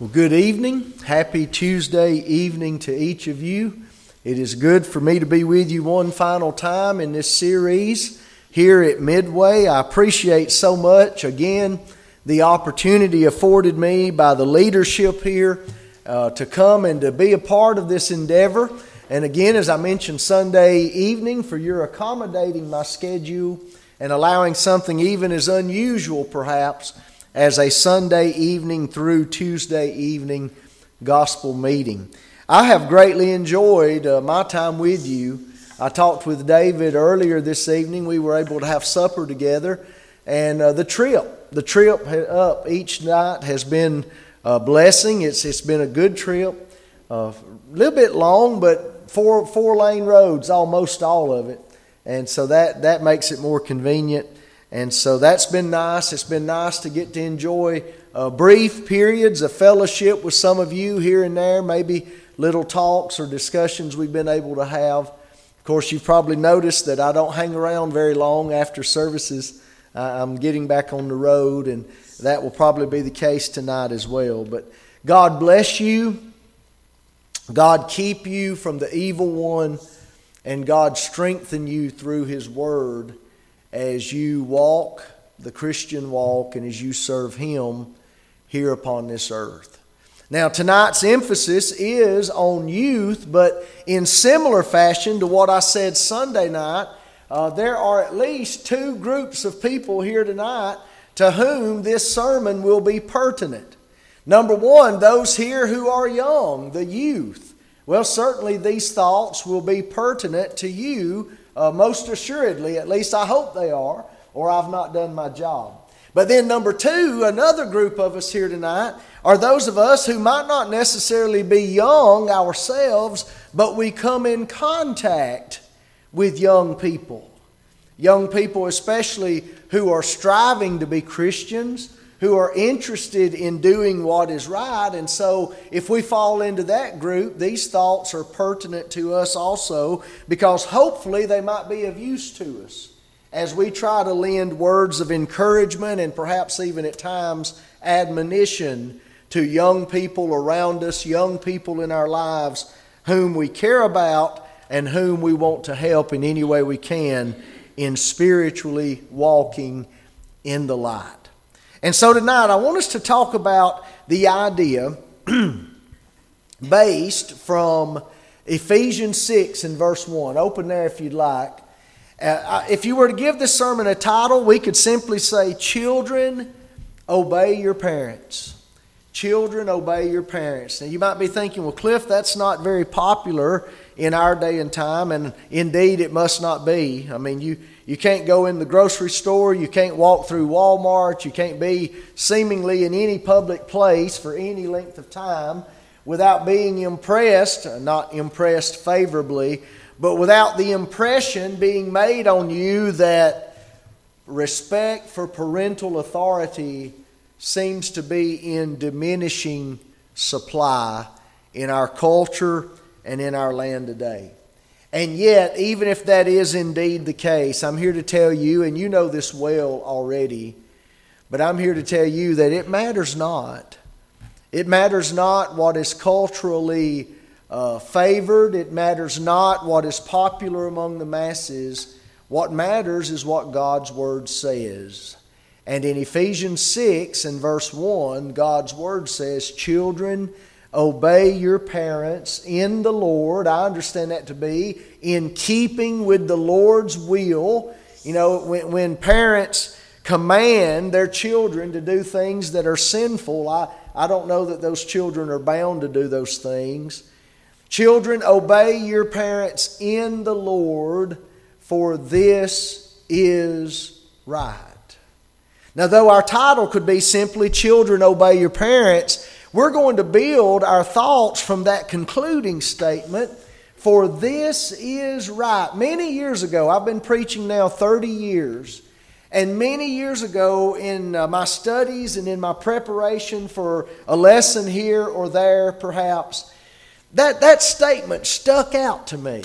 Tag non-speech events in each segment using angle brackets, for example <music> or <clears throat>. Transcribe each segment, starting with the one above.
Well, good evening. Happy Tuesday evening to each of you. It is good for me to be with you one final time in this series here at Midway. I appreciate so much, again, the opportunity afforded me by the leadership here uh, to come and to be a part of this endeavor. And again, as I mentioned Sunday evening, for your accommodating my schedule and allowing something even as unusual, perhaps as a Sunday evening through Tuesday evening gospel meeting. I have greatly enjoyed uh, my time with you. I talked with David earlier this evening. We were able to have supper together, and uh, the trip, the trip up each night has been a blessing. It's it's been a good trip, uh, a little bit long, but four four lane roads, almost all of it, and so that that makes it more convenient. And so that's been nice. It's been nice to get to enjoy uh, brief periods of fellowship with some of you here and there, maybe little talks or discussions we've been able to have. Of course, you've probably noticed that I don't hang around very long after services. Uh, I'm getting back on the road, and that will probably be the case tonight as well. But God bless you. God keep you from the evil one, and God strengthen you through His Word as you walk the Christian walk and as you serve Him here upon this earth. Now, tonight's emphasis is on youth, but in similar fashion to what I said Sunday night, uh, there are at least two groups of people here tonight to whom this sermon will be pertinent. Number one, those here who are young, the youth. Well, certainly these thoughts will be pertinent to you uh, most assuredly, at least I hope they are, or I've not done my job. But then, number two, another group of us here tonight are those of us who might not necessarily be young ourselves, but we come in contact with young people. Young people, especially who are striving to be Christians, who are interested in doing what is right. And so, if we fall into that group, these thoughts are pertinent to us also because hopefully they might be of use to us as we try to lend words of encouragement and perhaps even at times admonition to young people around us, young people in our lives whom we care about and whom we want to help in any way we can in spiritually walking in the light. And so tonight I want us to talk about the idea <clears throat> based from Ephesians 6 and verse 1. Open there if you'd like. Uh, if you were to give this sermon a title, we could simply say, Children, obey your parents. Children, obey your parents. Now, you might be thinking, well, Cliff, that's not very popular in our day and time, and indeed it must not be. I mean, you, you can't go in the grocery store. You can't walk through Walmart. You can't be seemingly in any public place for any length of time without being impressed, not impressed favorably, but without the impression being made on you that respect for parental authority seems to be in diminishing supply in our culture and in our land today. And yet, even if that is indeed the case, I'm here to tell you, and you know this well already, but I'm here to tell you that it matters not. It matters not what is culturally uh, favored, it matters not what is popular among the masses. What matters is what God's Word says. And in Ephesians 6 and verse 1, God's Word says, Children, obey your parents in the Lord. I understand that to be in keeping with the Lord's will. You know, when, when parents command their children to do things that are sinful, I, I don't know that those children are bound to do those things. Children, obey your parents in the Lord, for this is right. Now, though our title could be simply Children, Obey Your Parents, we're going to build our thoughts from that concluding statement, for this is right. Many years ago, I've been preaching now 30 years, and many years ago in uh, my studies and in my preparation for a lesson here or there, perhaps, that, that statement stuck out to me.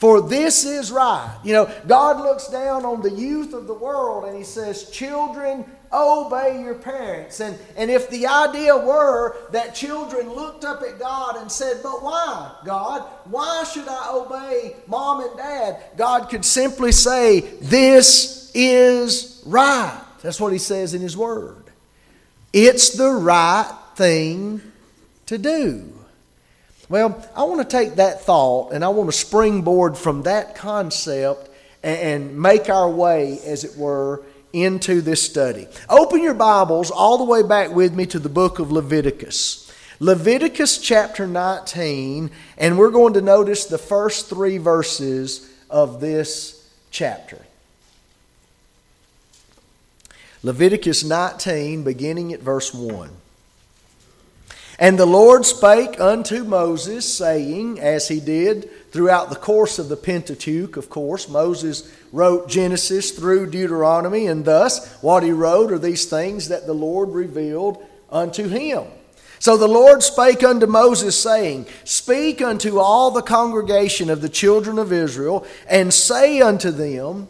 For this is right. You know, God looks down on the youth of the world and He says, Children, obey your parents. And, and if the idea were that children looked up at God and said, But why, God? Why should I obey mom and dad? God could simply say, This is right. That's what He says in His Word. It's the right thing to do. Well, I want to take that thought and I want to springboard from that concept and make our way, as it were, into this study. Open your Bibles all the way back with me to the book of Leviticus. Leviticus chapter 19, and we're going to notice the first three verses of this chapter. Leviticus 19, beginning at verse 1. And the Lord spake unto Moses, saying, as he did throughout the course of the Pentateuch, of course, Moses wrote Genesis through Deuteronomy, and thus what he wrote are these things that the Lord revealed unto him. So the Lord spake unto Moses, saying, Speak unto all the congregation of the children of Israel, and say unto them,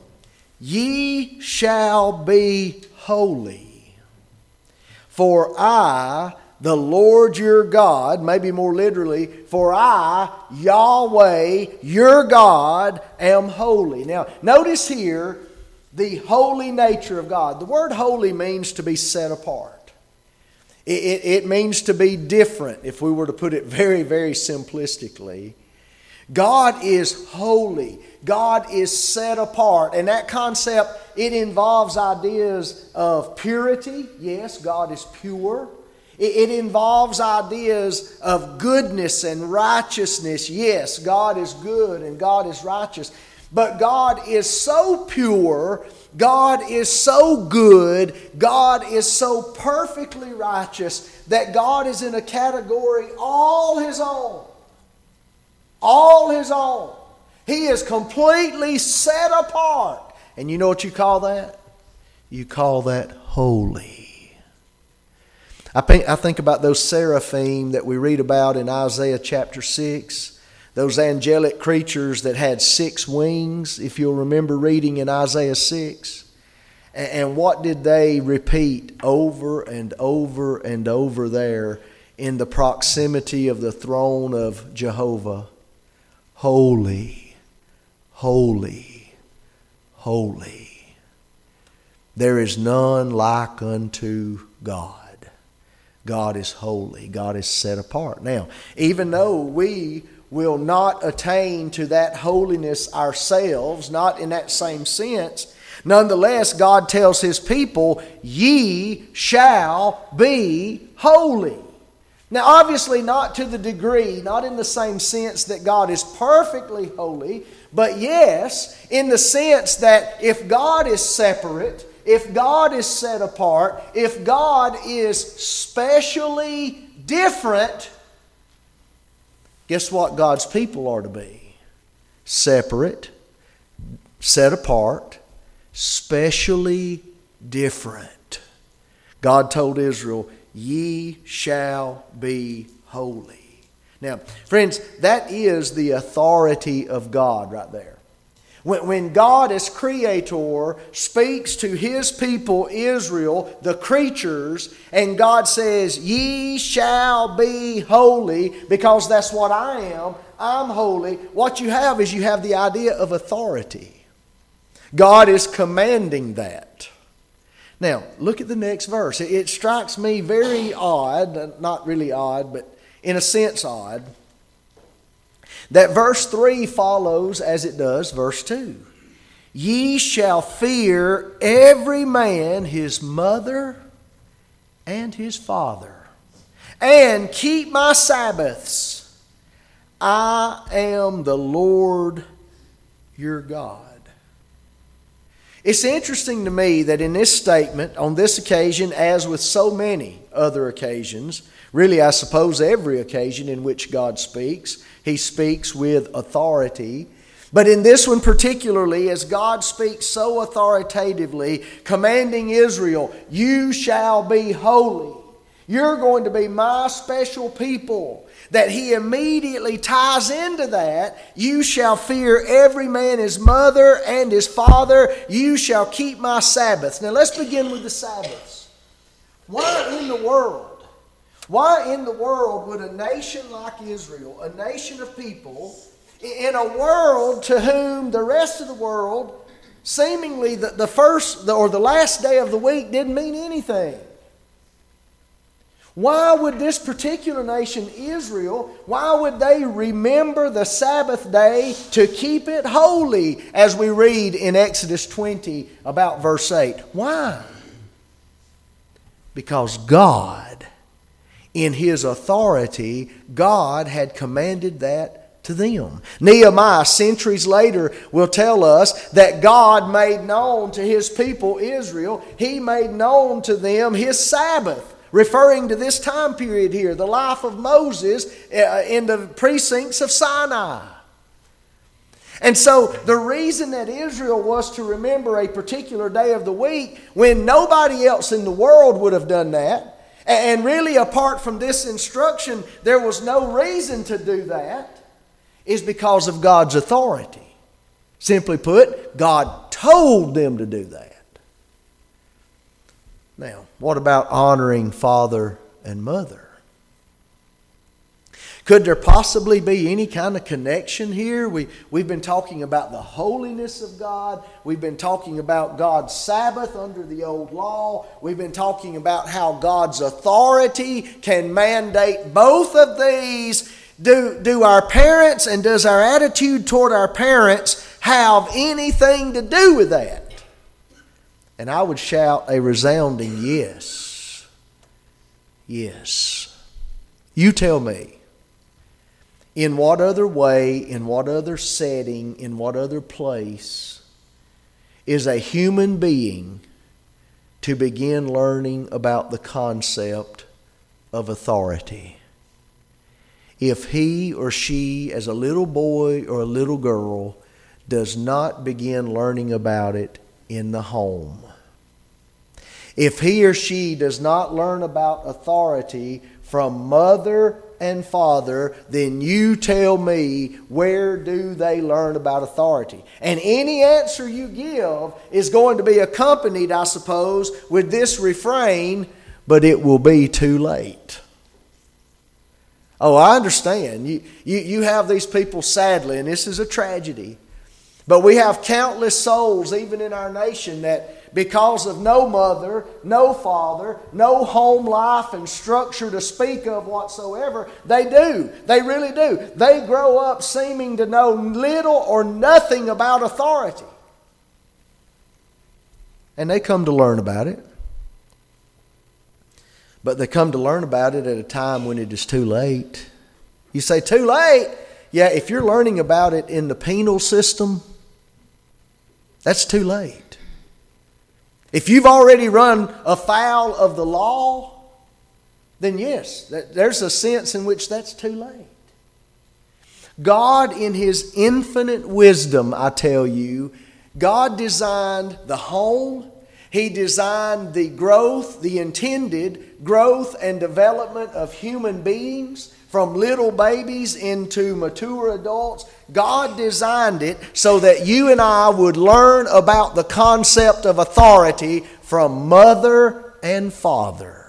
Ye shall be holy, for I the Lord your God, maybe more literally, for I, Yahweh, your God, am holy. Now, notice here the holy nature of God. The word holy means to be set apart. It, it, it means to be different, if we were to put it <laughs> very, very simplistically. God is holy. God is set apart. And that concept, it involves ideas of purity. Yes, God is pure. It involves ideas of goodness and righteousness. Yes, God is good and God is righteous. But God is so pure, God is so good, God is so perfectly righteous that God is in a category all His own. All His own. He is completely set apart. And you know what you call that? You call that holy. I think, I think about those seraphim that we read about in Isaiah chapter 6, those angelic creatures that had six wings, if you'll remember reading in Isaiah 6. And, and what did they repeat over and over and over there in the proximity of the throne of Jehovah? Holy, holy, holy. There is none like unto God. God is holy, God is set apart. Now, even though we will not attain to that holiness ourselves, not in that same sense, nonetheless, God tells His people, Ye shall be holy. Now, obviously, not to the degree, not in the same sense that God is perfectly holy, but yes, in the sense that if God is separate, if God is set apart, if God is specially different, guess what God's people are to be? Separate, set apart, specially different. God told Israel, Ye shall be holy. Now, friends, that is the authority of God right there. When, when God, as Creator, speaks to His people, Israel, the creatures, and God says, Ye shall be holy, because that's what I am, I'm holy, what you have is you have the idea of authority. God is commanding that. Now, look at the next verse. It strikes me very odd, not really odd, but in a sense odd that verse 3 follows as it does verse 2. Ye shall fear every man his mother and his father, and keep my Sabbaths. I am the Lord your God. It's interesting to me that in this statement, on this occasion, as with so many other occasions, really, I suppose every occasion in which God speaks, he speaks with authority. But in this one particularly, as God speaks so authoritatively, commanding Israel, You shall be holy. You're going to be my special people. That he immediately ties into that. You shall fear every man his mother and his father. You shall keep my Sabbaths. Now let's begin with the Sabbaths. Why in the world? Why in the world would a nation like Israel, a nation of people, in a world to whom the rest of the world, seemingly the, the first or the last day of the week didn't mean anything? Why would this particular nation, Israel, why would they remember the Sabbath day to keep it holy, as we read in Exodus 20 about verse 8? Why? Because God, in His authority, God had commanded that to them. Nehemiah, centuries later, will tell us that God made known to His people, Israel, He made known to them His Sabbath referring to this time period here, the life of Moses uh, in the precincts of Sinai. And so, the reason that Israel was to remember a particular day of the week when nobody else in the world would have done that, and really apart from this instruction, there was no reason to do that, is because of God's authority. Simply put, God told them to do that. Now, what about honoring father and mother? Could there possibly be any kind of connection here? We, we've been talking about the holiness of God. We've been talking about God's Sabbath under the old law. We've been talking about how God's authority can mandate both of these. Do, do our parents and does our attitude toward our parents have anything to do with that? And I would shout a resounding yes. Yes. You tell me. In what other way, in what other setting, in what other place is a human being to begin learning about the concept of authority? If he or she, as a little boy or a little girl, does not begin learning about it in the home. If he or she does not learn about authority from mother and father, then you tell me where do they learn about authority? And any answer you give is going to be accompanied, I suppose, with this refrain, but it will be too late. Oh, I understand. You, you, you have these people, sadly, and this is a tragedy. But we have countless souls, even in our nation, that because of no mother, no father, no home life and structure to speak of whatsoever, they do. They really do. They grow up seeming to know little or nothing about authority. And they come to learn about it. But they come to learn about it at a time when it is too late. You say, too late? Yeah, if you're learning about it in the penal system, that's too late. If you've already run afoul of the law, then yes, there's a sense in which that's too late. God, in His infinite wisdom, I tell you, God designed the home, He designed the growth, the intended growth and development of human beings from little babies into mature adults. God designed it so that you and I would learn about the concept of authority from mother and father.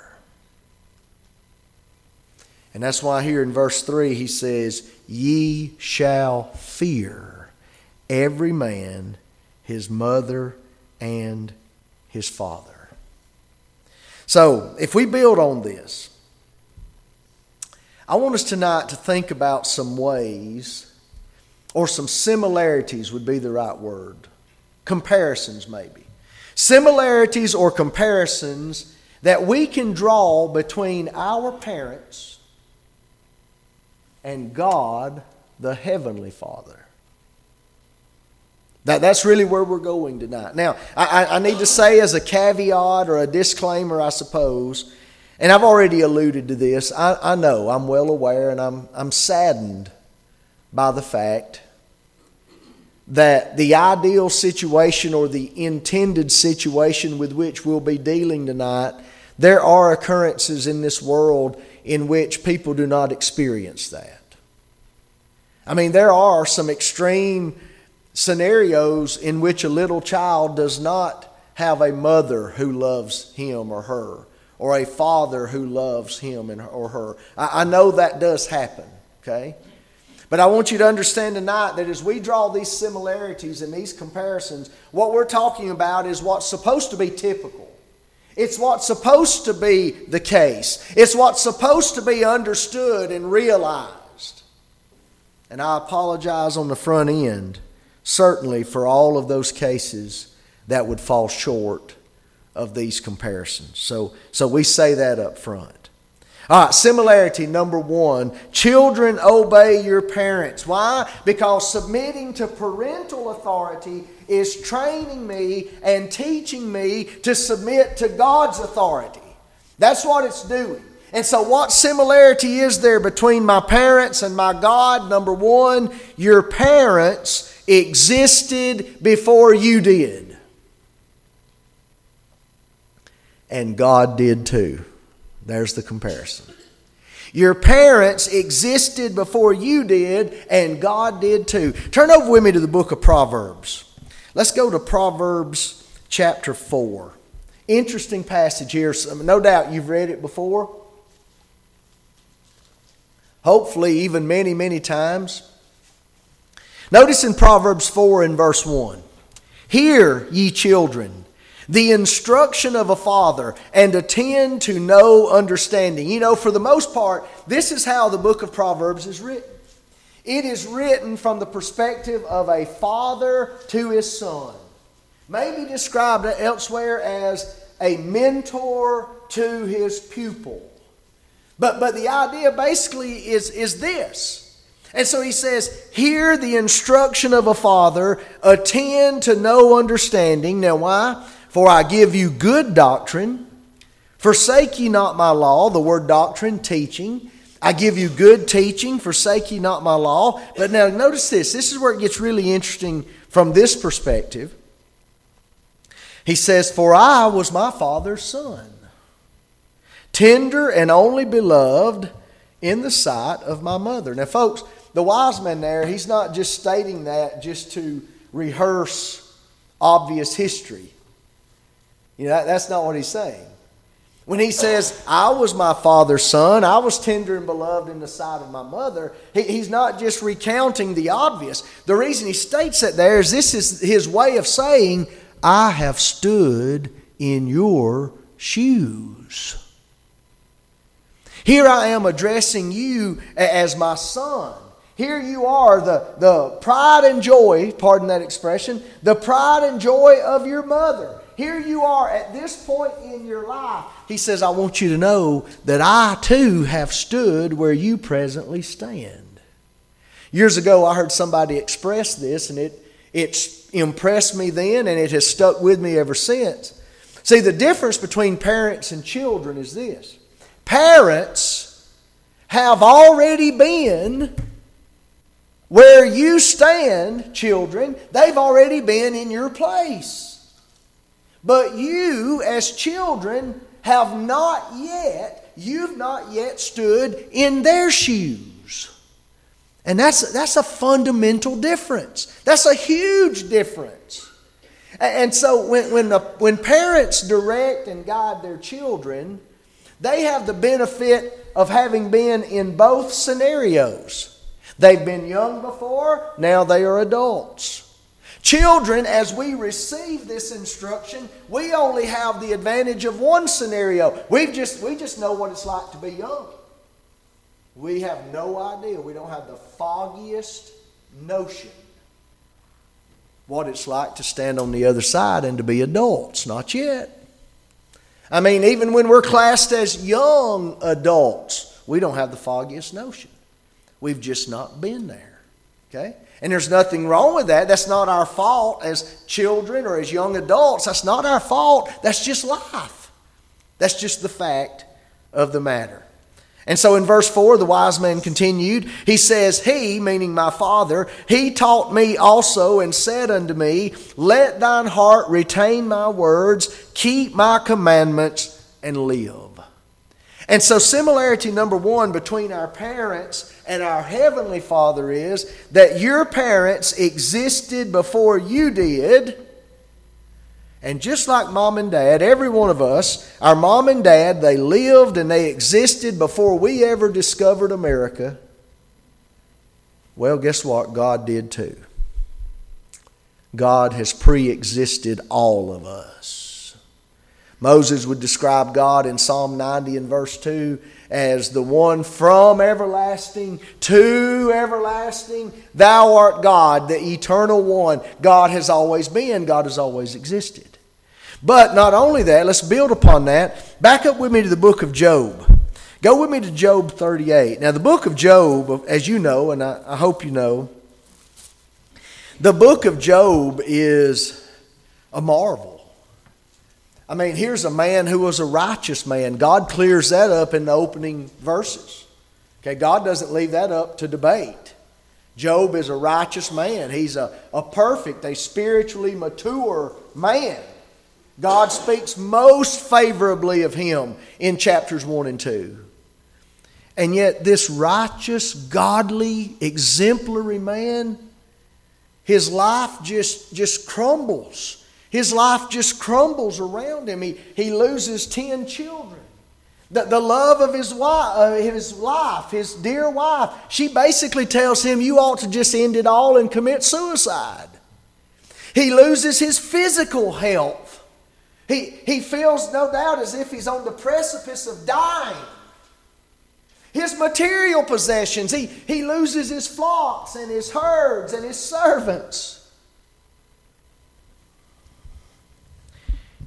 And that's why here in verse 3 he says, Ye shall fear every man his mother and his father. So, if we build on this, I want us tonight to think about some ways, or some similarities would be the right word. Comparisons, maybe. Similarities or comparisons that we can draw between our parents and God, the Heavenly Father. That, that's really where we're going tonight. Now, I, I need to say as a caveat or a disclaimer, I suppose, and I've already alluded to this. I, I know, I'm well aware, and I'm, I'm saddened by the fact that the ideal situation or the intended situation with which we'll be dealing tonight, there are occurrences in this world in which people do not experience that. I mean, there are some extreme scenarios in which a little child does not have a mother who loves him or her, or a father who loves him or her. I, know that does happen, okay? But I want you to understand tonight that as we draw these similarities and these comparisons, what we're talking about is what's supposed to be typical. It's what's supposed to be the case. It's what's supposed to be understood and realized. And I apologize on the front end, certainly, for all of those cases that would fall short of these comparisons. So, so we say that up front. All right, similarity number one children obey your parents. Why? Because submitting to parental authority is training me and teaching me to submit to God's authority. That's what it's doing. And so, what similarity is there between my parents and my God? Number one, your parents existed before you did. And God did too. There's the comparison. Your parents existed before you did, and God did too. Turn over with me to the book of Proverbs. Let's go to Proverbs chapter 4. Interesting passage here. No doubt you've read it before. Hopefully, even many, many times. Notice in Proverbs 4 and verse 1 Hear, ye children, the instruction of a father and attend to know understanding. You know, for the most part, this is how the book of Proverbs is written. It is written from the perspective of a father to his son. Maybe described elsewhere as a mentor to his pupil. But, but the idea basically is, is this. And so he says, Hear the instruction of a father, attend to know understanding. Now, why? For I give you good doctrine. Forsake ye not my law, the word doctrine, teaching. I give you good teaching, forsake ye not my law. But now notice this. This is where it gets really interesting from this perspective. He says, For I was my father's son, tender and only beloved in the sight of my mother. Now, folks, the wise man there, he's not just stating that just to rehearse obvious history. You know, that, that's not what he's saying. When he says, I was my father's son, I was tender and beloved in the sight of my mother, he, he's not just recounting the obvious. The reason he states that there is this is his way of saying, I have stood in your shoes. Here I am addressing you as my son. Here you are, the, the pride and joy, pardon that expression, the pride and joy of your mother. Here you are at this point in your life. He says, I want you to know that I too have stood where you presently stand. Years ago, I heard somebody express this, and it, it impressed me then, and it has stuck with me ever since. See, the difference between parents and children is this parents have already been where you stand, children, they've already been in your place. But you, as children, have not yet, you've not yet stood in their shoes. And that's, that's a fundamental difference. That's a huge difference. And so when, when, the, when parents direct and guide their children, they have the benefit of having been in both scenarios. They've been young before, now they are adults. Children, as we receive this instruction, we only have the advantage of one scenario. we just, we just know what it's like to be young. We have no idea. We don't have the foggiest notion what it's like to stand on the other side and to be adults. Not yet. I mean, even when we're classed as young adults, we don't have the foggiest notion. We've just not been there. Okay? And there's nothing wrong with that. That's not our fault as children or as young adults. That's not our fault. That's just life. That's just the fact of the matter. And so in verse 4, the wise man continued. He says, He, meaning my father, he taught me also and said unto me, Let thine heart retain my words, keep my commandments, and live. And so, similarity number one between our parents and our Heavenly Father is that your parents existed before you did. And just like mom and dad, every one of us, our mom and dad, they lived and they existed before we ever discovered America. Well, guess what? God did too. God has pre existed all of us. Moses would describe God in Psalm 90 and verse 2 as the one from everlasting to everlasting. Thou art God, the eternal one. God has always been, God has always existed. But not only that, let's build upon that. Back up with me to the book of Job. Go with me to Job 38. Now, the book of Job, as you know, and I, I hope you know, the book of Job is a marvel. I mean, here's a man who was a righteous man. God clears that up in the opening verses. Okay, God doesn't leave that up to debate. Job is a righteous man. He's a, a perfect, a spiritually mature man. God speaks most favorably of him in chapters 1 and 2. And yet, this righteous, godly, exemplary man his life just, just crumbles. His life just crumbles around him. He, he loses 10 children. The, the love of his, wife, uh, his life, his dear wife, she basically tells him, You ought to just end it all and commit suicide. He loses his physical health. He, he feels, no doubt, as if he's on the precipice of dying. His material possessions, he, he loses his flocks and his herds and his servants.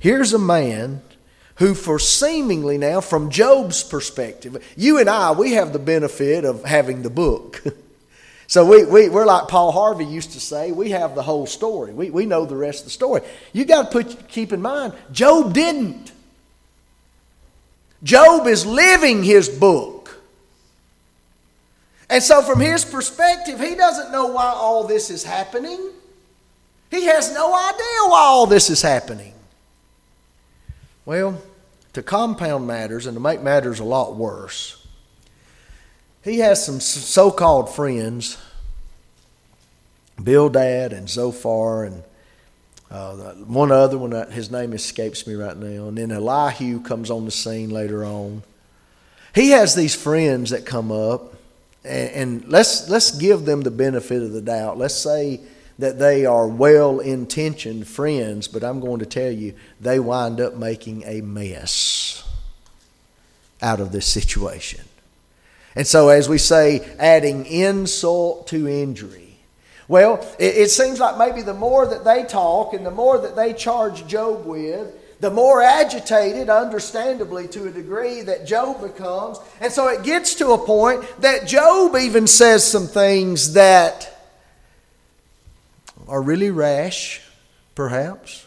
Here's a man who, for seemingly now, from Job's perspective, you and I, we have the benefit of having the book. <laughs> so we, we, we're like Paul Harvey used to say, we have the whole story. We, we know the rest of the story. You got to put, keep in mind, Job didn't. Job is living his book. And so, from his perspective, he doesn't know why all this is happening. He has no idea why all this is happening. Well, to compound matters and to make matters a lot worse, he has some so called friends, Bildad and Zophar, and uh, one other one, his name escapes me right now. And then Elihu comes on the scene later on. He has these friends that come up and, and let's let's give them the benefit of the doubt. Let's say that they are well intentioned friends, but I'm going to tell you, they wind up making a mess out of this situation. And so, as we say, adding insult to injury. Well, it, it seems like maybe the more that they talk and the more that they charge Job with, the more agitated, understandably to a degree, that Job becomes. And so it gets to a point that Job even says some things that are really rash, perhaps.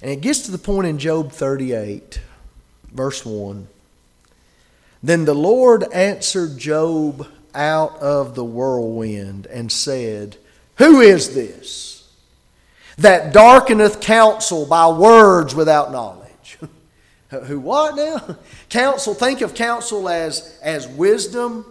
And it gets to the point in Job 38, verse 1. Then the Lord answered Job out of the whirlwind and said, Who is this? that darkeneth counsel by words without knowledge. <laughs> Who what now? <laughs> Counsel, think of counsel as, as wisdom.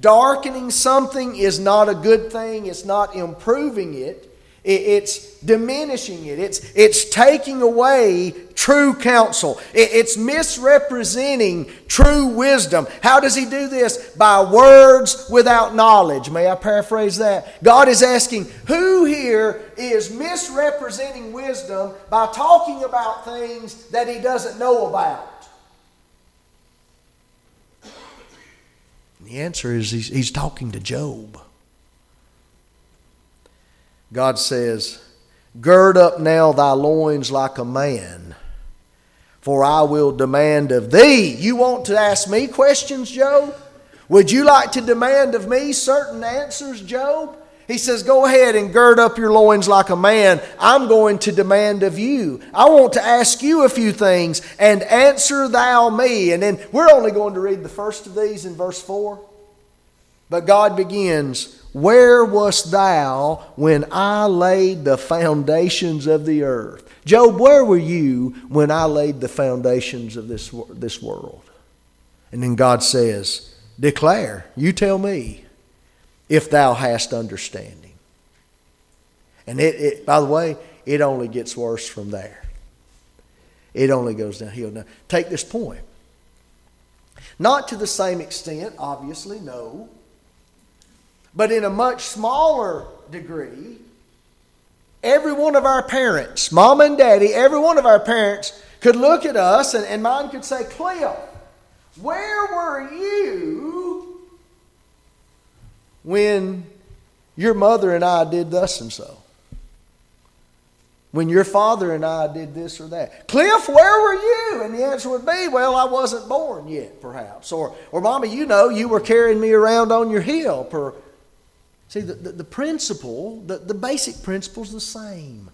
Darkening something is not a good thing, it's not improving it. It's diminishing it. It's, it's taking away true counsel. It's misrepresenting true wisdom. How does he do this? By words without knowledge. May I paraphrase that? God is asking, who here is misrepresenting wisdom by talking about things that he doesn't know about? The answer is he's, he's talking to Job. God says, Gird up now thy loins like a man, for I will demand of thee. You want to ask me questions, Job? Would you like to demand of me certain answers, Job? He says, Go ahead and gird up your loins like a man. I'm going to demand of you. I want to ask you a few things and answer thou me. And then we're only going to read the first of these in verse 4. But God begins, Where wast thou when I laid the foundations of the earth? Job, where were you when I laid the foundations of this, this world? And then God says, Declare, you tell me, if thou hast understanding. And it, it by the way, it only gets worse from there. It only goes downhill. Now, take this point. Not to the same extent, obviously, no. But in a much smaller degree, every one of our parents, mom and daddy, every one of our parents could look at us and, and mine could say, Cliff, where were you when your mother and I did thus and so? When your father and I did this or that? Cliff, where were you? And the answer would be, well, I wasn't born yet, perhaps. Or, or Mama, you know, you were carrying me around on your hip. Or, see, the, the, the principle, the, the basic principle is the same.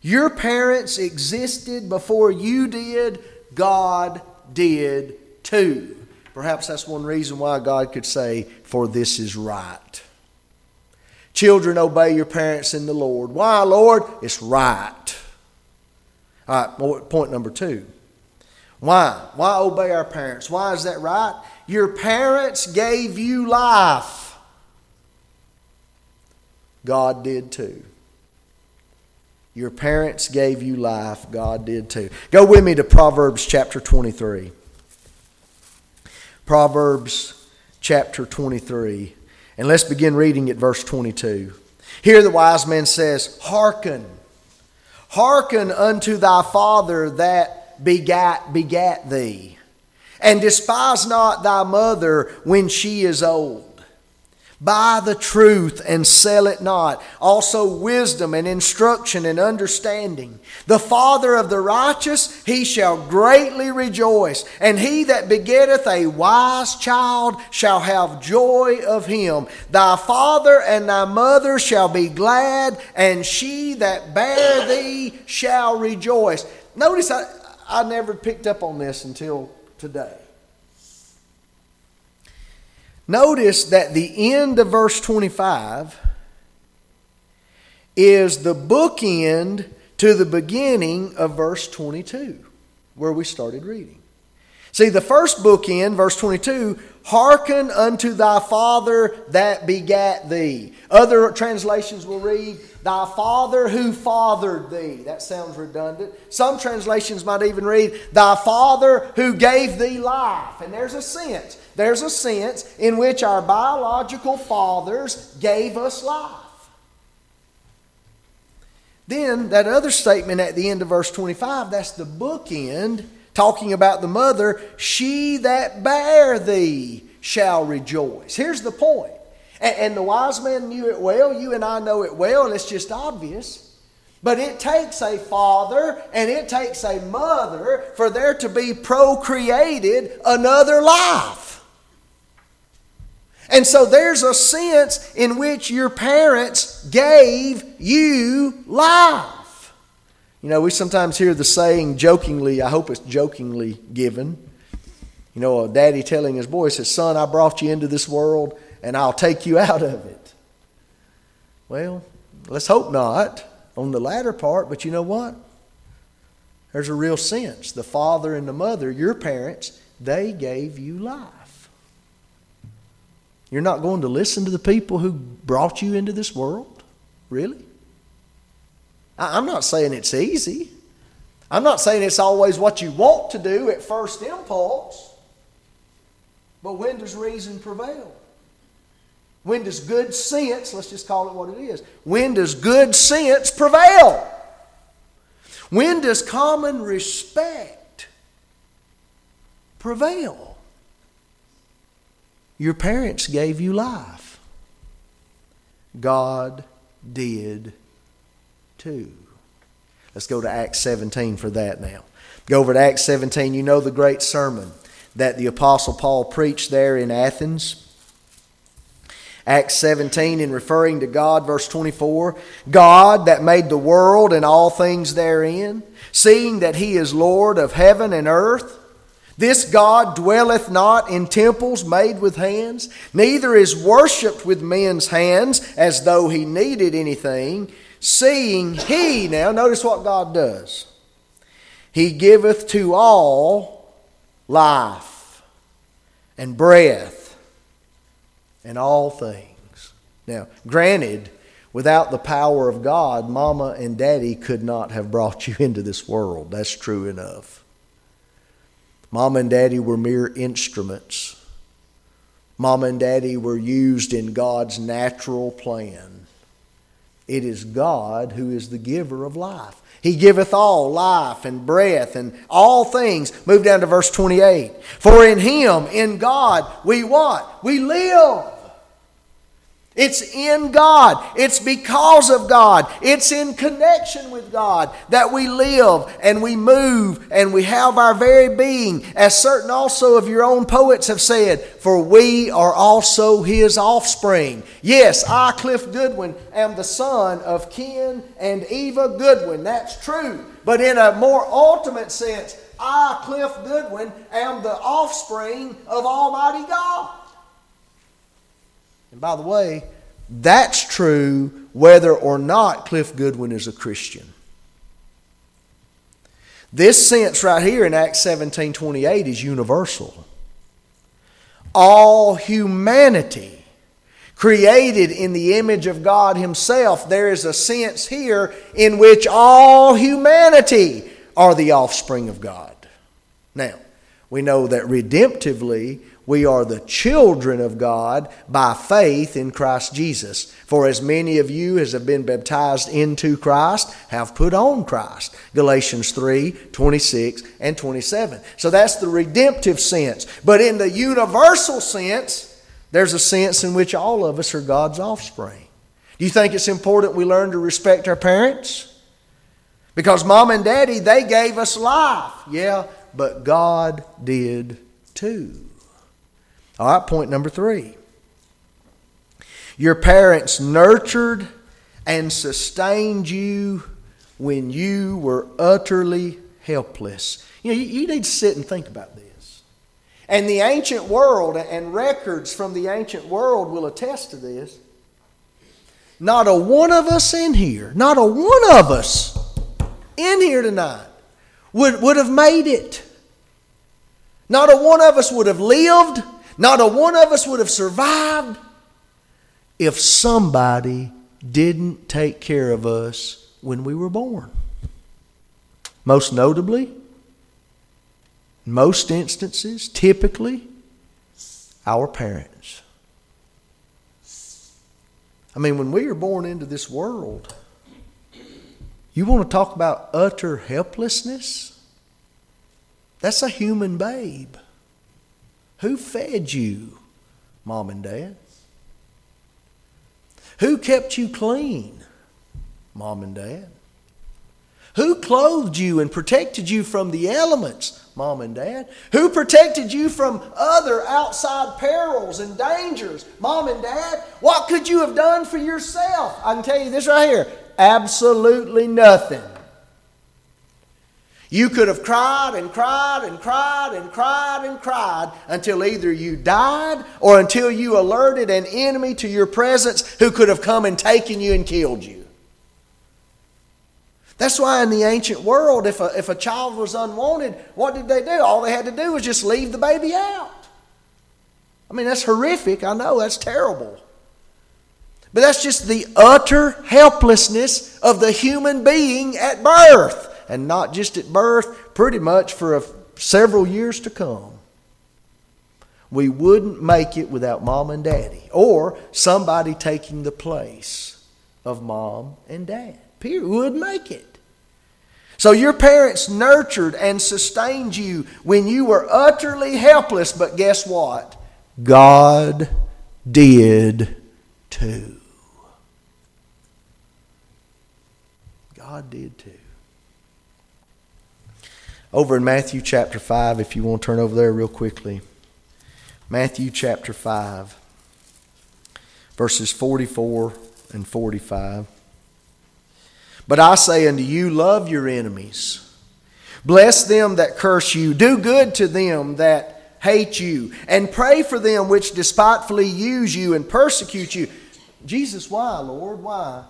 Your parents existed before you did, God did too. Perhaps that's one reason why God could say, For this is right. Children, obey your parents in the Lord. Why, Lord? It's right. All right, point number two. Why? Why obey our parents? Why is that right? Your parents gave you life. God did too. Your parents gave you life. God did too. Go with me to Proverbs chapter 23. Proverbs chapter 23. And let's begin reading at verse 22. Here the wise man says, Hearken, hearken unto thy father that begat, begat thee, and despise not thy mother when she is old Buy the truth and sell it not. Also, wisdom and instruction and understanding. The father of the righteous, he shall greatly rejoice. And he that begetteth a wise child shall have joy of him. Thy father and thy mother shall be glad, and she that bare thee shall rejoice. Notice I, I never picked up on this until today. Notice that the end of verse 25 is the bookend to the beginning of verse 22, where we started reading. See, the first bookend, verse 22, hearken unto thy father that begat thee. Other translations will read, thy father who fathered thee. That sounds redundant. Some translations might even read, thy father who gave thee life. And there's a sense. There's a sense in which our biological fathers gave us life. Then, that other statement at the end of verse 25, that's the bookend, talking about the mother, she that bare thee shall rejoice. Here's the point. And, and the wise man knew it well. You and I know it well, and it's just obvious. But it takes a father and it takes a mother for there to be procreated another life. And so there's a sense in which your parents gave you life. You know, we sometimes hear the saying jokingly, I hope it's jokingly given. You know, a daddy telling his boy, says, Son, I brought you into this world and I'll take you out of it. Well, let's hope not on the latter part, but you know what? There's a real sense. The father and the mother, your parents, they gave you life. You're not going to listen to the people who brought you into this world? Really? I'm not saying it's easy. I'm not saying it's always what you want to do at first impulse. But when does reason prevail? When does good sense, let's just call it what it is, when does good sense prevail? When does common respect prevail? Your parents gave you life. God did too. Let's go to Acts 17 for that now. Go over to Acts 17. You know the great sermon that the Apostle Paul preached there in Athens. Acts 17, in referring to God, verse 24 God that made the world and all things therein, seeing that He is Lord of heaven and earth this God dwelleth not in temples made with hands, neither is worshipped with men's hands as though he needed anything, seeing he, now notice what God does. He giveth to all life and breath and all things. Now, granted, without the power of God, mama and daddy could not have brought you into this world. That's true enough. Mama and daddy were mere instruments. Mom and daddy were used in God's natural plan. It is God who is the giver of life. He giveth all life and breath and all things. Move down to verse 28. For in Him, in God, we what? We live it's in God. It's because of God. It's in connection with God that we live and we move and we have our very being. As certain also of your own poets have said, for we are also his offspring. Yes, I, Cliff Goodwin, am the son of Ken and Eva Goodwin. That's true. But in a more ultimate sense, I, Cliff Goodwin, am the offspring of Almighty God. And by the way, that's true whether or not Cliff Goodwin is a Christian. This sense right here in Acts 17 28 is universal. All humanity created in the image of God Himself, there is a sense here in which all humanity are the offspring of God. Now, we know that redemptively we are the children of God by faith in Christ Jesus. For as many of you as have been baptized into Christ have put on Christ. Galatians 3 26 and 27. So that's the redemptive sense. But in the universal sense, there's a sense in which all of us are God's offspring. Do you think it's important we learn to respect our parents? Because mom and daddy, they gave us life. Yeah, but God did too. All right, point number three. Your parents nurtured and sustained you when you were utterly helpless. You know, you, you need to sit and think about this. And the ancient world and records from the ancient world will attest to this. Not a one of us in here, not a one of us in here tonight would, would have made it. Not a one of us would have lived not a one of us would have survived if somebody didn't take care of us when we were born. Most notably, most instances, typically, our parents. I mean, when we are born into this world, you want to talk about utter helplessness? That's a human babe. Who fed you, mom and dad? Who kept you clean, mom and dad? Who clothed you and protected you from the elements, mom and dad? Who protected you from other outside perils and dangers, mom and dad? What could you have done for yourself? I can tell you this right here absolutely nothing. You could have cried and cried and cried and cried and cried until either you died or until you alerted an enemy to your presence who could have come and taken you and killed you. That's why in the ancient world, if a, if a child was unwanted, what did they do? All they had to do was just leave the baby out. I mean, that's horrific. I know, that's terrible. But that's just the utter helplessness of the human being at birth and not just at birth, pretty much for a, several years to come. We wouldn't make it without mom and daddy or somebody taking the place of mom and dad. Period. We wouldn't make it. So your parents nurtured and sustained you when you were utterly helpless, but guess what? God did too. God did too. Over in Matthew chapter 5, if you want to turn over there real quickly. Matthew chapter 5, verses 44 and 45. But I say unto you, love your enemies. Bless them that curse you. Do good to them that hate you. And pray for them which despitefully use you and persecute you. Jesus, why, Lord? Why?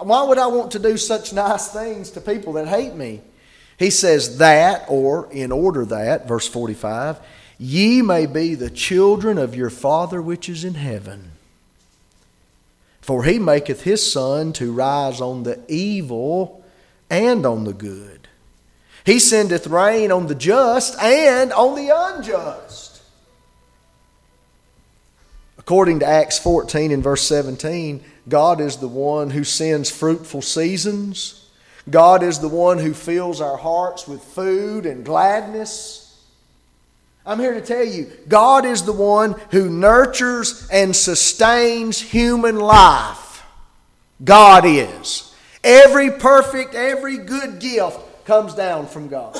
why would I want to do such nice things to people that hate me? He says that, or in order that, verse 45, ye may be the children of your Father which is in heaven. For he maketh his sun to rise on the evil and on the good. He sendeth rain on the just and on the unjust. According to Acts 14 and verse 17, God is the one who sends fruitful seasons. God is the one who fills our hearts with food and gladness. I'm here to tell you, God is the one who nurtures and sustains human life. God is. Every perfect, every good gift comes down from God.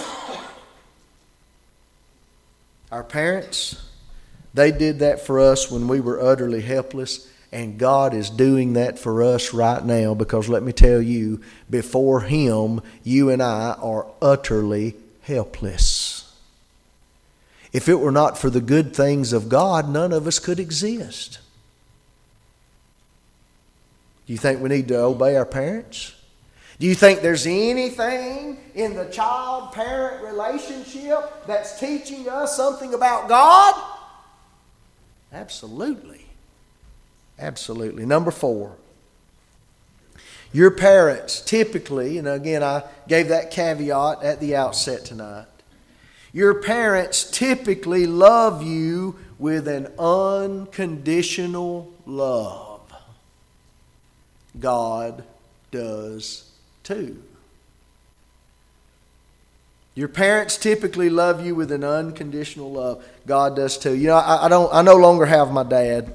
Our parents, they did that for us when we were utterly helpless, and God is doing that for us right now because let me tell you, before Him, you and I are utterly helpless. If it were not for the good things of God, none of us could exist. Do you think we need to obey our parents? Do you think there's anything in the child parent relationship that's teaching us something about God? Absolutely. Absolutely. Number four. Your parents typically, and again, I gave that caveat at the outset tonight. Your parents typically love you with an unconditional love. God does too. Your parents typically love you with an unconditional love. God does too. You know, I, I, don't. I no longer have my dad.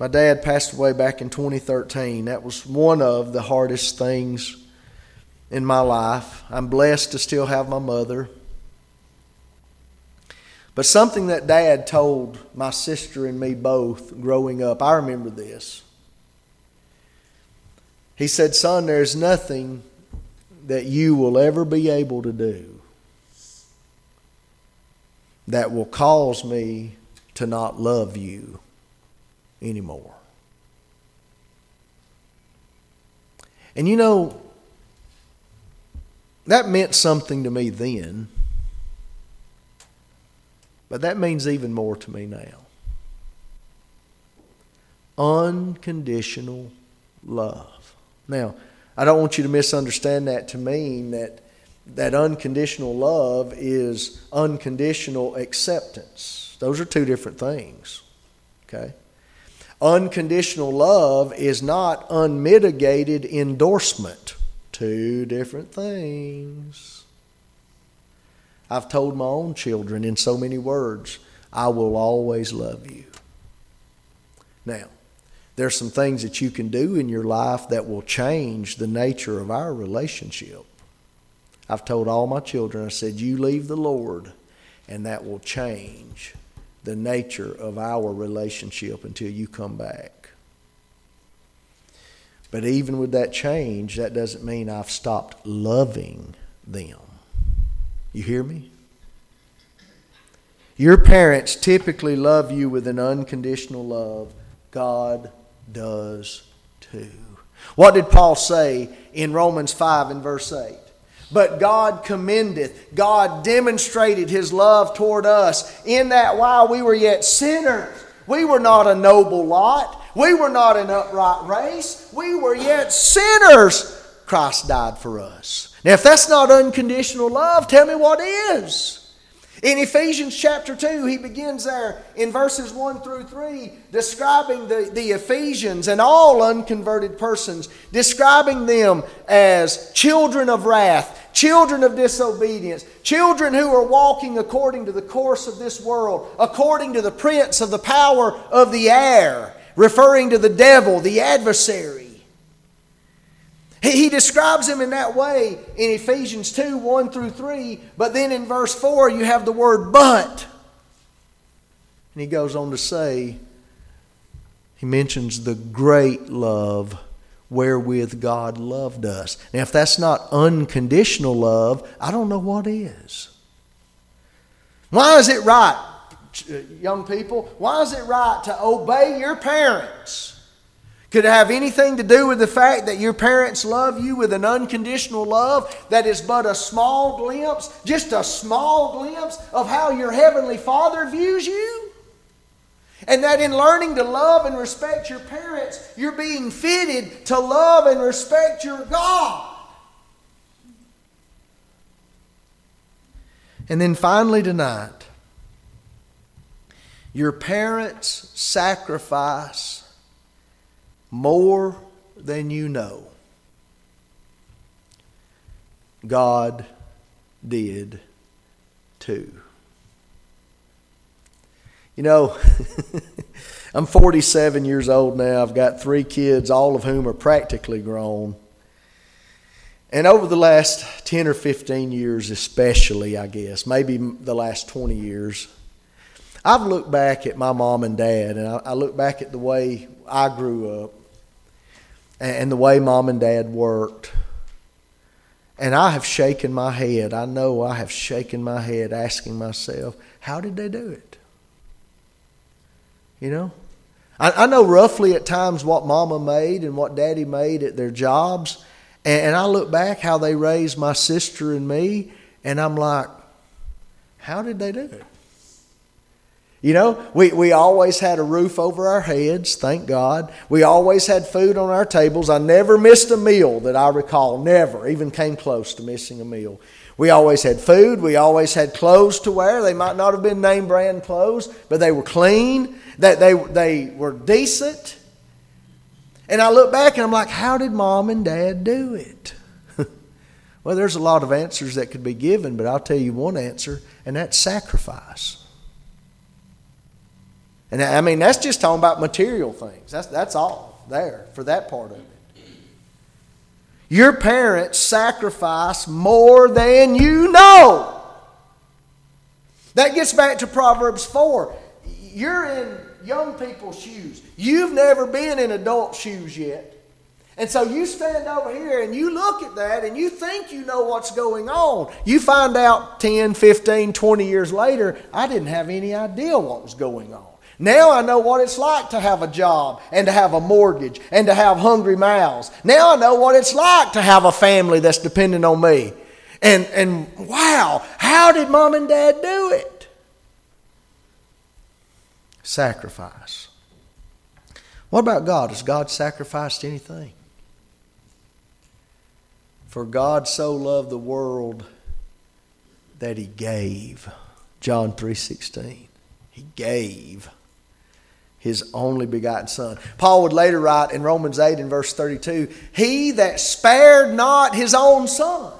My dad passed away back in 2013. That was one of the hardest things in my life. I'm blessed to still have my mother. But something that Dad told my sister and me both growing up, I remember this. He said, Son, there's nothing that you will ever be able to do that will cause me to not love you anymore. And you know, that meant something to me then. But that means even more to me now. Unconditional love. Now, I don't want you to misunderstand that to mean that that unconditional love is unconditional acceptance. Those are two different things. Okay? Unconditional love is not unmitigated endorsement. Two different things. I've told my own children in so many words, I will always love you. Now, there's some things that you can do in your life that will change the nature of our relationship. I've told all my children, I said, You leave the Lord, and that will change the nature of our relationship until you come back. But even with that change, that doesn't mean I've stopped loving them. You hear me? Your parents typically love you with an unconditional love. God does too. What did Paul say in Romans 5 and verse 8? But God commendeth, God demonstrated his love toward us in that while we were yet sinners, we were not a noble lot, we were not an upright race, we were yet sinners. Christ died for us. Now, if that's not unconditional love, tell me what is. In Ephesians chapter 2, he begins there in verses 1 through 3, describing the, the Ephesians and all unconverted persons, describing them as children of wrath, children of disobedience, children who are walking according to the course of this world, according to the prince of the power of the air, referring to the devil, the adversary. He, he describes him in that way in Ephesians 2 1 through 3, but then in verse 4 you have the word but. And he goes on to say, he mentions the great love wherewith God loved us. Now, if that's not unconditional love, I don't know what is. Why is it right, uh, young people? Why is it right to obey your parents? Could it have anything to do with the fact that your parents love you with an unconditional love that is but a small glimpse, just a small glimpse of how your Heavenly Father views you? And that in learning to love and respect your parents, you're being fitted to love and respect your God. And then finally, tonight, your parents' sacrifice more than you know. God did too. You know, <laughs> I'm 47 years old now. I've got three kids, all of whom are practically grown. And over the last 10 or 15 years, especially, I guess, maybe the last 20 years, I've looked back at my mom and dad, and I, look back at the way I grew up and the way mom and dad worked. And I have shaken my head. I know I have shaken my head asking myself, how did they do it? You know? I, I know roughly at times what mama made and what daddy made at their jobs. And, and I look back how they raised my sister and me, and I'm like, how did they do it? You know, we, we always had a roof over our heads, thank God. We always had food on our tables. I never missed a meal that I recall, never, even came close to missing a meal. We always had food. We always had clothes to wear. They might not have been name brand clothes, but they were clean, that they, they were decent. And I look back and I'm like, how did mom and dad do it? <laughs> well, there's a lot of answers that could be given, but I'll tell you one answer, and that's sacrifice. And I mean, that's just talking about material things. That's, that's all there for that part of it. Your parents sacrifice more than you know. That gets back to Proverbs 4. You're in young people's shoes. You've never been in adult shoes yet. And so you stand over here and you look at that and you think you know what's going on. You find out 10, 15, 20 years later, I didn't have any idea what was going on. Now I know what it's like to have a job and to have a mortgage and to have hungry mouths. Now I know what it's like to have a family that's dependent on me. And, and wow, how did mom and dad do it? Sacrifice. What about God? Has God sacrificed anything? For God so loved the world that he gave. John 3:16. He gave his only begotten Son. Paul would later write in Romans 8 and verse 32 He that spared not his own Son.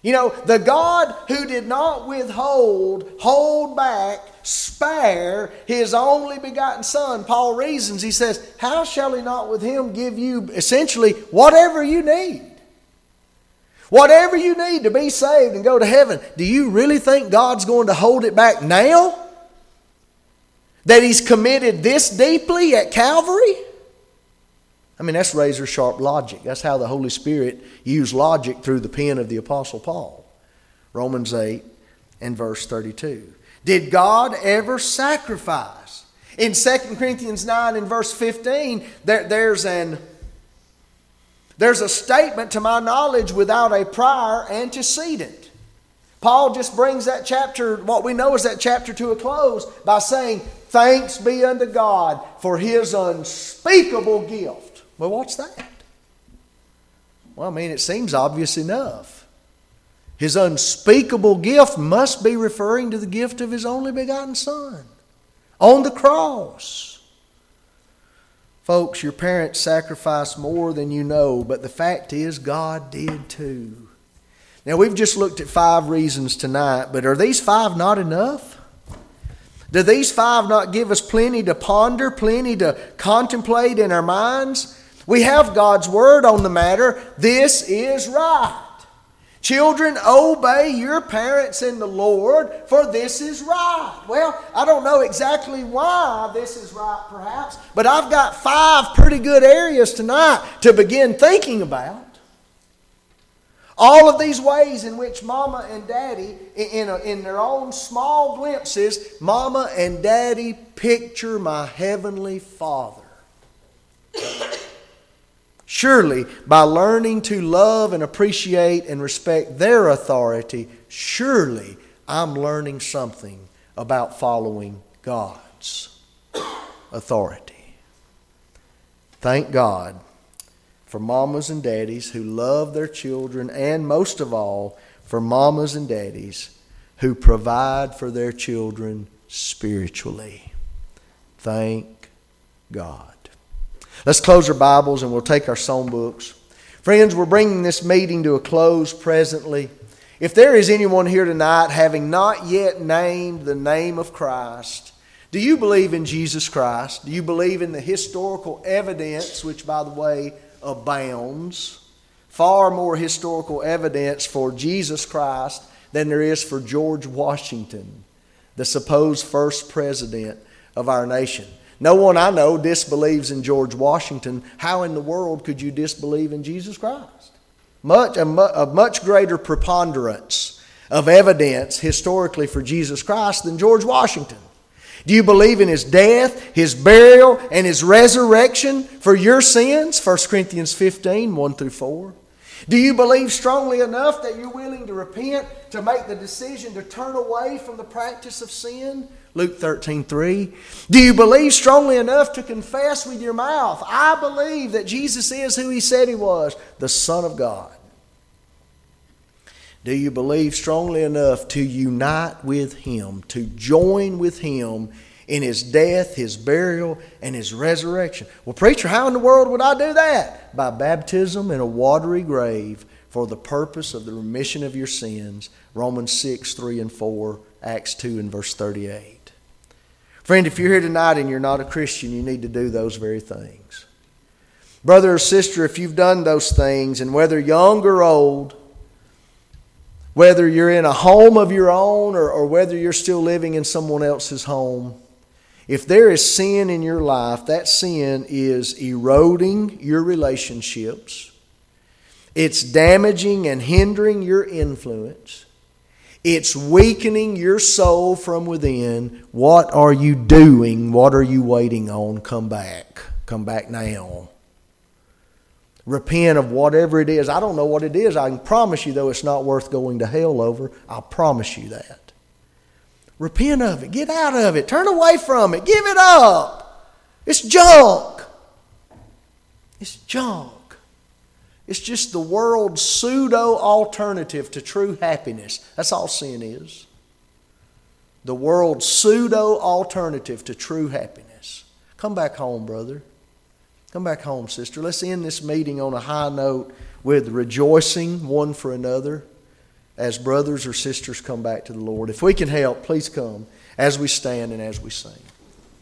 You know, the God who did not withhold, hold back, spare his only begotten Son, Paul reasons, he says, How shall he not with him give you essentially whatever you need? Whatever you need to be saved and go to heaven, do you really think God's going to hold it back now? That he's committed this deeply at Calvary? I mean, that's razor sharp logic. That's how the Holy Spirit used logic through the pen of the Apostle Paul. Romans 8 and verse 32. Did God ever sacrifice? In 2 Corinthians 9 and verse 15, there, there's an there's a statement to my knowledge without a prior antecedent. Paul just brings that chapter, what we know is that chapter to a close by saying, Thanks be unto God for his unspeakable gift. Well, what's that? Well, I mean, it seems obvious enough. His unspeakable gift must be referring to the gift of his only begotten Son on the cross. Folks, your parents sacrificed more than you know, but the fact is, God did too. Now, we've just looked at five reasons tonight, but are these five not enough? Do these five not give us plenty to ponder, plenty to contemplate in our minds? We have God's word on the matter. This is right. Children, obey your parents in the Lord, for this is right. Well, I don't know exactly why this is right, perhaps, but I've got five pretty good areas tonight to begin thinking about. All of these ways in which mama and daddy, in, a, in their own small glimpses, mama and daddy picture my heavenly father. Surely, by learning to love and appreciate and respect their authority, surely I'm learning something about following God's authority. Thank God for mamas and daddies who love their children, and most of all, for mamas and daddies who provide for their children spiritually. Thank God. Let's close our Bibles and we'll take our songbooks. Friends, we're bringing this meeting to a close presently. If there is anyone here tonight having not yet named the name of Christ, do you believe in Jesus Christ? Do you believe in the historical evidence, which, by the way, abounds. Far more historical evidence for Jesus Christ than there is for George Washington, the supposed first president of our nation. No one I know disbelieves in George Washington. How in the world could you disbelieve in Jesus Christ? Much, a, a much greater preponderance of evidence historically for Jesus Christ than George Washington. Do you believe in his death, his burial, and his resurrection for your sins? 1 Corinthians 15, 1 through 4. Do you believe strongly enough that you're willing to repent, to make the decision to turn away from the practice of sin? Luke 13, 3. Do you believe strongly enough to confess with your mouth, I believe that Jesus is who he said he was, the Son of God? Do you believe strongly enough to unite with Him, to join with Him in His death, His burial, and His resurrection? Well, preacher, how in the world would I do that? By baptism in a watery grave for the purpose of the remission of your sins. Romans 6, 3 and 4, Acts 2 and verse 38. Friend, if you're here tonight and you're not a Christian, you need to do those very things. Brother or sister, if you've done those things, and whether young or old, whether you're in a home of your own or, or whether you're still living in someone else's home, if there is sin in your life, that sin is eroding your relationships. It's damaging and hindering your influence. It's weakening your soul from within. What are you doing? What are you waiting on? Come back. Come back now repent of whatever it is. I don't know what it is. I can promise you, though, it's not worth going to hell over. I promise you that. Repent of it. Get out of it. Turn away from it. Give it up. It's junk. It's junk. It's just the world's pseudo alternative to true happiness. That's all sin is. The world's pseudo alternative to true happiness. Come back home, brother. Come back home, sister. Let's end this meeting on a high note with rejoicing one for another as brothers or sisters come back to the Lord. If we can help, please come as we stand and as we sing.